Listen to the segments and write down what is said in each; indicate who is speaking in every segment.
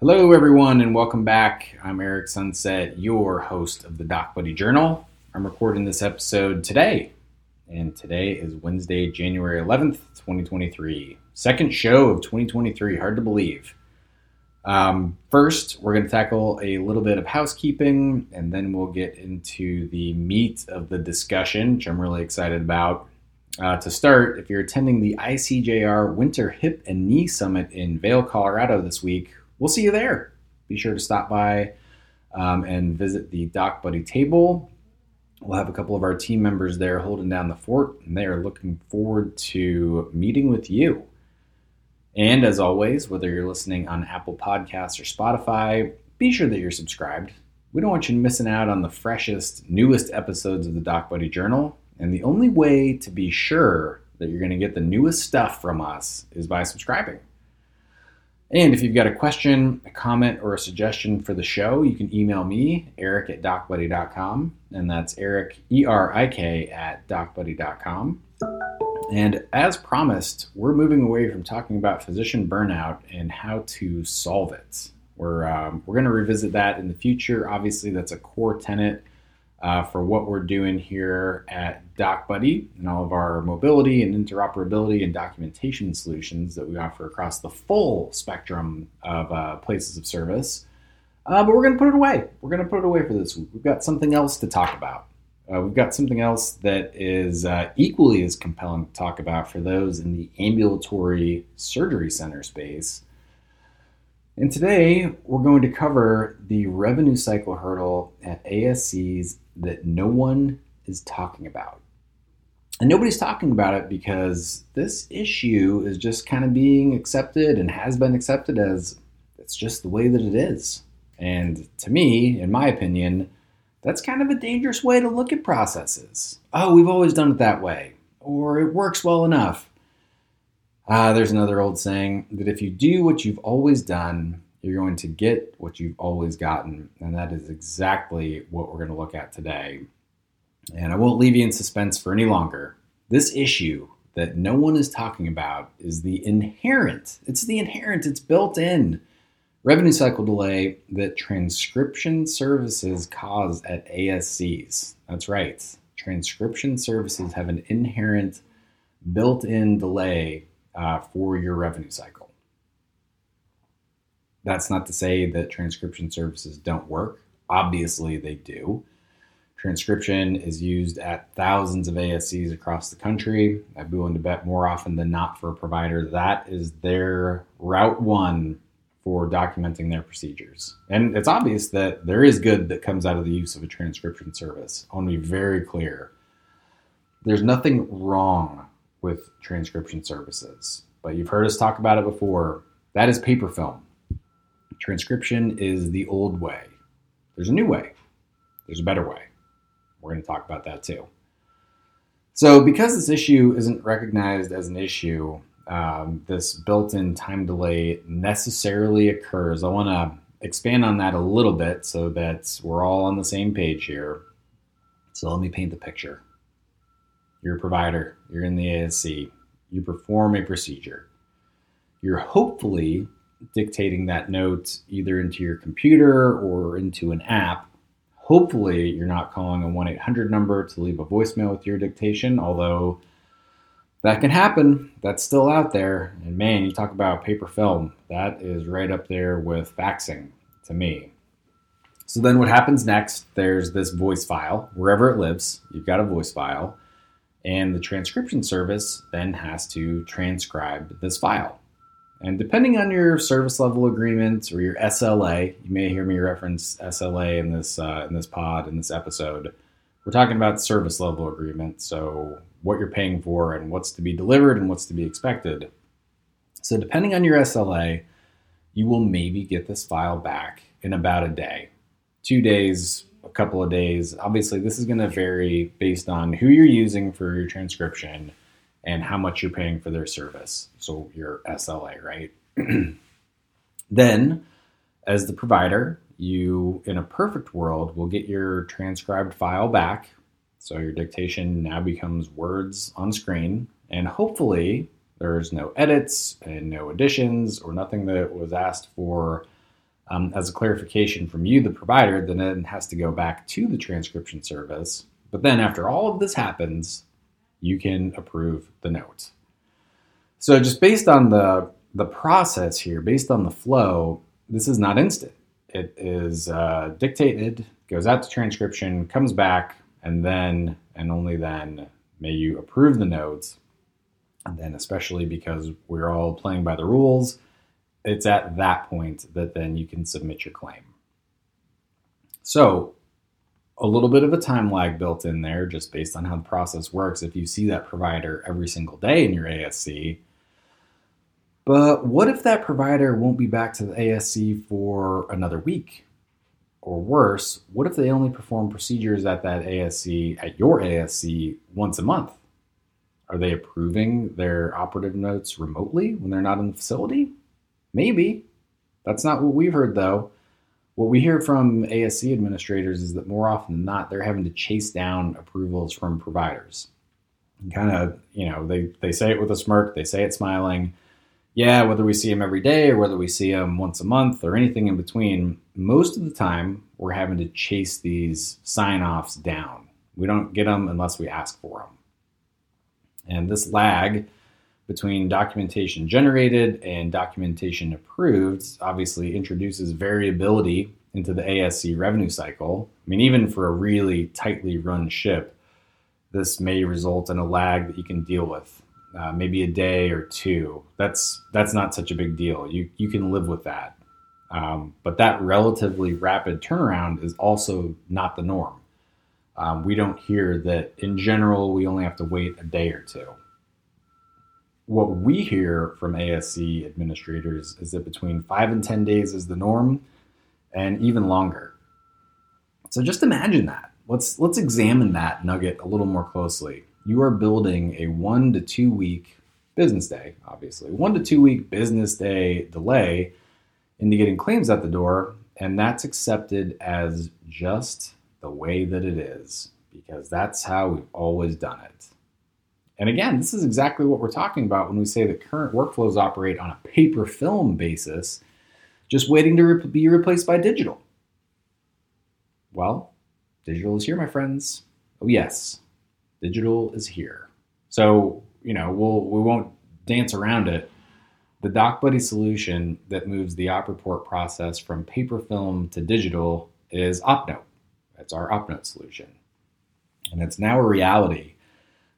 Speaker 1: Hello, everyone, and welcome back. I'm Erik Sunset, your host of the DocBuddy Journal. I'm recording this episode today, and today is Wednesday, January 11th, 2023. Second show of 2023. Hard to believe. Um, first, we're going to tackle a little bit of housekeeping, and then we'll get into the meat of the discussion, which I'm really excited about. Uh, to start, if you're attending the ICJR Winter Hip and Knee Summit in Vail, Colorado this week, we'll see you there. Be sure to stop by um, and visit the DocBuddy table. We'll have a couple of our team members there holding down the fort, and they are looking forward to meeting with you. And as always, whether you're listening on Apple Podcasts or Spotify, be sure that you're subscribed. We don't want you missing out on the freshest, newest episodes of the DocBuddy Journal. And the only way to be sure that you're going to get the newest stuff from us is by subscribing. And if you've got a question, a comment, or a suggestion for the show, you can email me, eric at docbuddy.com. And that's Erik, E R I K, at docbuddy.com. And as promised, we're moving away from talking about physician burnout and how to solve it. We're, um, we're going to revisit that in the future. Obviously, that's a core tenet uh, for what we're doing here at DocBuddy and all of our mobility and interoperability and documentation solutions that we offer across the full spectrum of uh, places of service. Uh, but we're going to put it away. We're going to put it away for this week. We've got something else to talk about. Uh, we've got something else that is uh, equally as compelling to talk about for those in the ambulatory surgery center space. And today we're going to cover the revenue cycle hurdle at ASCs that no one is talking about. And nobody's talking about it because this issue is just kind of being accepted and has been accepted as it's just the way that it is. And to me, in my opinion, that's kind of a dangerous way to look at processes. Oh, we've always done it that way, or it works well enough. Uh, there's another old saying that if you do what you've always done, you're going to get what you've always gotten. And that is exactly what we're going to look at today. And I won't leave you in suspense for any longer. This issue that no one is talking about is the inherent, it's the inherent, it's built in revenue cycle delay that transcription services cause at ASCs. That's right. Transcription services have an inherent built in delay uh, for your revenue cycle. That's not to say that transcription services don't work. Obviously, they do. Transcription is used at thousands of ASCs across the country. I'd be willing to bet more often than not for a provider that is their route one for documenting their procedures. And it's obvious that there is good that comes out of the use of a transcription service. I want to be very clear. There's nothing wrong with transcription services, but you've heard us talk about it before. That is paper film. Transcription is the old way. There's a new way, there's a better way. We're going to talk about that too. So, because this issue isn't recognized as an issue, um, this built in time delay necessarily occurs. I want to expand on that a little bit so that we're all on the same page here. So, let me paint the picture. You're a provider, you're in the ASC, you perform a procedure. You're hopefully dictating that note either into your computer or into an app. Hopefully, you're not calling a 1 800 number to leave a voicemail with your dictation, although that can happen. That's still out there. And man, you talk about paper film, that is right up there with faxing to me. So then what happens next? There's this voice file, wherever it lives, you've got a voice file, and the transcription service then has to transcribe this file. And depending on your service level agreements or your SLA, you may hear me reference SLA in this uh, in this pod in this episode. We're talking about service level agreement, so what you're paying for and what's to be delivered and what's to be expected. So depending on your SLA, you will maybe get this file back in about a day, two days, a couple of days. Obviously, this is going to vary based on who you're using for your transcription and how much you're paying for their service. So your SLA, right? then, as the provider, you, in a perfect world, will get your transcribed file back. So your dictation now becomes words on screen, and hopefully there's no edits and no additions or nothing that was asked for um, as a clarification from you, the provider, then it has to go back to the transcription service. But then after all of this happens, you can approve the notes. So just based on the the process here, based on the flow, this is not instant. It is uh, dictated, goes out to transcription, comes back, and then and only then may you approve the notes. And then, especially because we're all playing by the rules, it's at that point that then you can submit your claim. So, a little bit of a time lag built in there just based on how the process works if you see that provider every single day in your ASC. But what if that provider won't be back to the ASC for another week? Or worse, what if they only perform procedures at that ASC, at your ASC, once a month? Are they approving their operative notes remotely when they're not in the facility? Maybe. That's not what we've heard, though. What we hear from ASC administrators is that more often than not, they're having to chase down approvals from providers. Kind of, you know, they, they say it with a smirk, they say it smiling. Yeah, whether we see them every day or whether we see them once a month or anything in between, most of the time we're having to chase these sign offs down. We don't get them unless we ask for them. And this lag between documentation generated and documentation approved obviously introduces variability into the ASC revenue cycle. I mean, even for a really tightly run ship, this may result in a lag that you can deal with. Uh, maybe a day or two. That's that's not such a big deal. You you can live with that. Um, but that relatively rapid turnaround is also not the norm. Um, we don't hear that in general we only have to wait a day or two what we hear from ASC administrators is that between five and 10 days is the norm and even longer. So just imagine that. Let's, let's examine that nugget a little more closely. You are building a one to two week business day, obviously, one to two week business day delay into getting claims at the door, and that's accepted as just the way that it is because that's how we've always done it. And again, this is exactly what we're talking about when we say that current workflows operate on a paper film basis, just waiting to re- be replaced by digital. Well, digital is here, my friends. Oh, yes, digital is here. So, you know, we'll, we won't dance around it. The DocBuddy solution that moves the op report process from paper film to digital is OpNote. That's our OpNote solution. And it's now a reality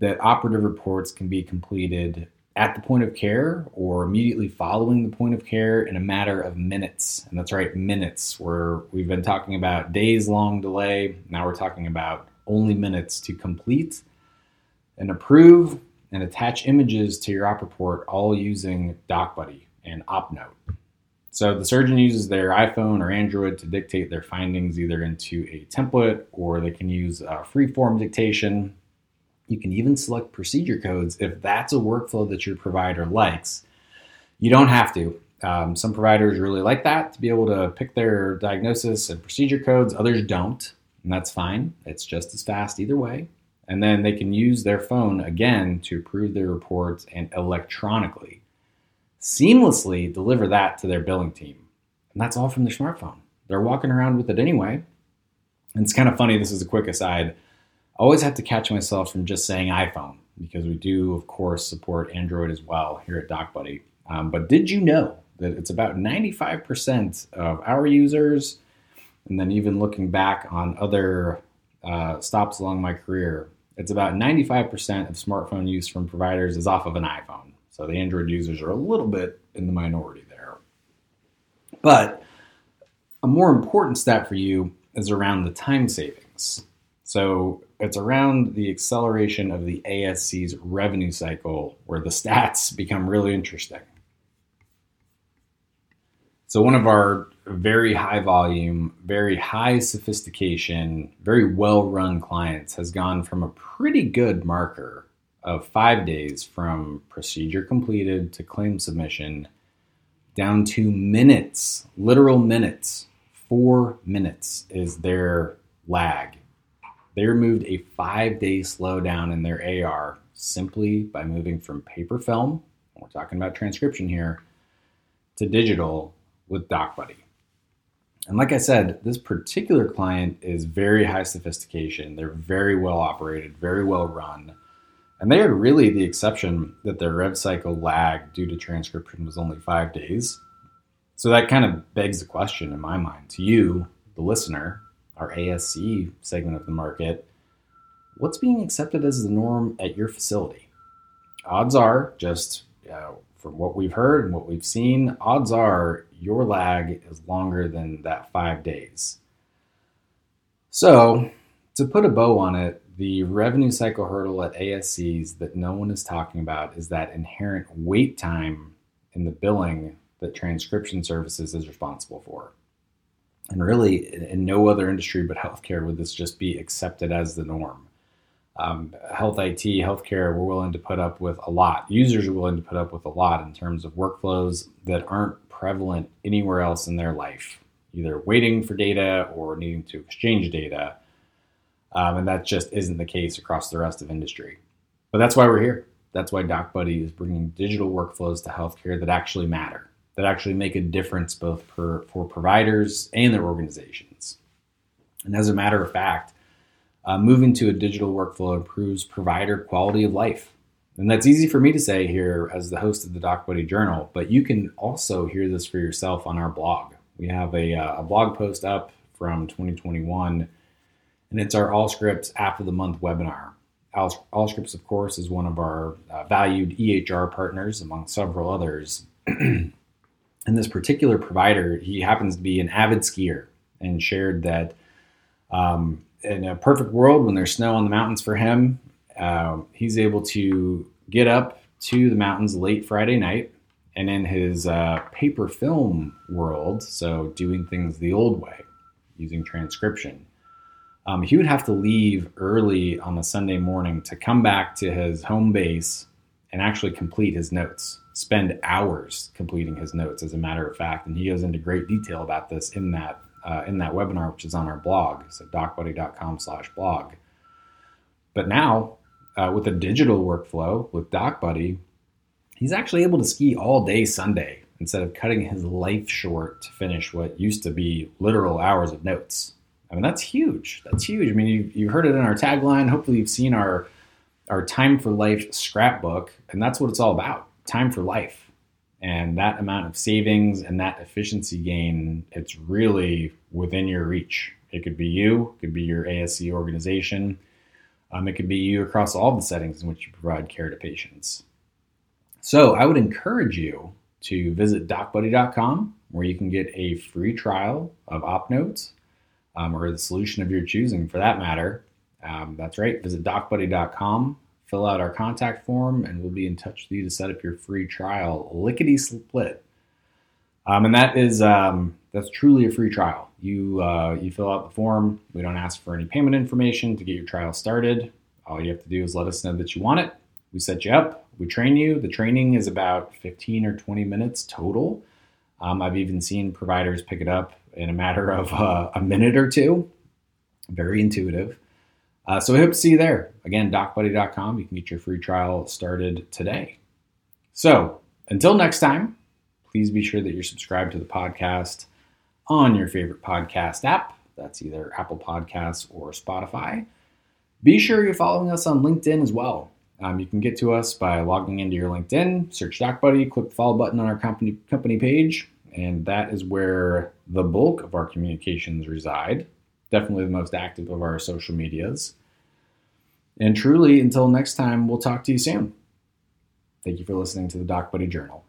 Speaker 1: that operative reports can be completed at the point of care or immediately following the point of care in a matter of minutes. And that's right, minutes, where we've been talking about days long delay. Now we're talking about only minutes to complete and approve and attach images to your op report, all using DocBuddy and OpNote. So the surgeon uses their iPhone or Android to dictate their findings either into a template or they can use a free-form dictation you can even select procedure codes if that's a workflow that your provider likes. You don't have to. Um, some providers really like that to be able to pick their diagnosis and procedure codes, others don't, and that's fine. It's just as fast either way. And then they can use their phone again to approve their reports and electronically seamlessly deliver that to their billing team. And that's all from their smartphone. They're walking around with it anyway. And it's kind of funny, this is a quick aside always have to catch myself from just saying iPhone because we do, of course, support Android as well here at DocBuddy. Um, but did you know that it's about 95% of our users, and then even looking back on other uh, stops along my career, it's about 95% of smartphone use from providers is off of an iPhone. So the Android users are a little bit in the minority there. But a more important stat for you is around the time savings. So it's around the acceleration of the ASC's revenue cycle where the stats become really interesting. So, one of our very high volume, very high sophistication, very well run clients has gone from a pretty good marker of five days from procedure completed to claim submission down to minutes, literal minutes. Four minutes is their lag they removed a five day slowdown in their AR simply by moving from paper film, we're talking about transcription here, to digital with DocBuddy. And like I said, this particular client is very high sophistication. They're very well operated, very well run. And they are really the exception that their rev cycle lag due to transcription was only five days. So that kind of begs the question in my mind to you, the listener, our ASC segment of the market what's being accepted as the norm at your facility? Odds are, just uh, from what we've heard and what we've seen, odds are your lag is longer than that five days. So, to put a bow on it, the revenue cycle hurdle at ASCs that no one is talking about is that inherent wait time in the billing that transcription services is responsible for. And really, in no other industry but healthcare would this just be accepted as the norm. Um, health IT, healthcare, we're willing to put up with a lot. Users are willing to put up with a lot in terms of workflows that aren't prevalent anywhere else in their life, either waiting for data or needing to exchange data. Um, and that just isn't the case across the rest of industry. But that's why we're here. That's why DocBuddy is bringing digital workflows to healthcare that actually matter, that actually make a difference both per, for providers and their organizations. And as a matter of fact, uh, moving to a digital workflow improves provider quality of life. And that's easy for me to say here as the host of the DocBuddy Journal, but you can also hear this for yourself on our blog. We have a, uh, a blog post up from 2021, and it's our Allscripts After the Month webinar. Allscripts, of course, is one of our uh, valued EHR partners, among several others. and this particular provider, he happens to be an avid skier and shared that um, in a perfect world, when there's snow on the mountains for him, uh, he's able to get up to the mountains late Friday night. And in his uh, paper film world, so doing things the old way, using transcription, um, he would have to leave early on a Sunday morning to come back to his home base and actually complete his notes. Spend hours completing his notes, as a matter of fact. And he goes into great detail about this in that uh, in that webinar, which is on our blog. So docbuddy.com slash blog. But now, uh, with a digital workflow with DocBuddy, he's actually able to ski all day Sunday instead of cutting his life short to finish what used to be literal hours of notes. I mean, that's huge. That's huge. I mean, you, you heard it in our tagline. Hopefully, you've seen our our Time for Life scrapbook, and that's what it's all about. Time for life and that amount of savings and that efficiency gain it's really within your reach it could be you it could be your asc organization um, it could be you across all the settings in which you provide care to patients so i would encourage you to visit docbuddy.com where you can get a free trial of OpNotes um, or the solution of your choosing for that matter um, that's right visit docbuddy.com fill out our contact form, and we'll be in touch with you to set up your free trial. Lickety split. Um, and that is um, that's truly a free trial. You uh, you fill out the form. We don't ask for any payment information to get your trial started. All you have to do is let us know that you want it. We set you up. We train you. The training is about 15 or 20 minutes total. Um, I've even seen providers pick it up in a matter of uh, a minute or two. Very intuitive. Uh, so we hope to see you there. Again, docbuddy.com. You can get your free trial started today. So until next time, please be sure that you're subscribed to the podcast on your favorite podcast app. That's either Apple Podcasts or Spotify. Be sure you're following us on LinkedIn as well. Um, you can get to us by logging into your LinkedIn, search DocBuddy, click the follow button on our company company page, and that is where the bulk of our communications reside. Definitely the most active of our social medias. And truly, until next time, we'll talk to you soon. Thank you for listening to the DocBuddy Journal.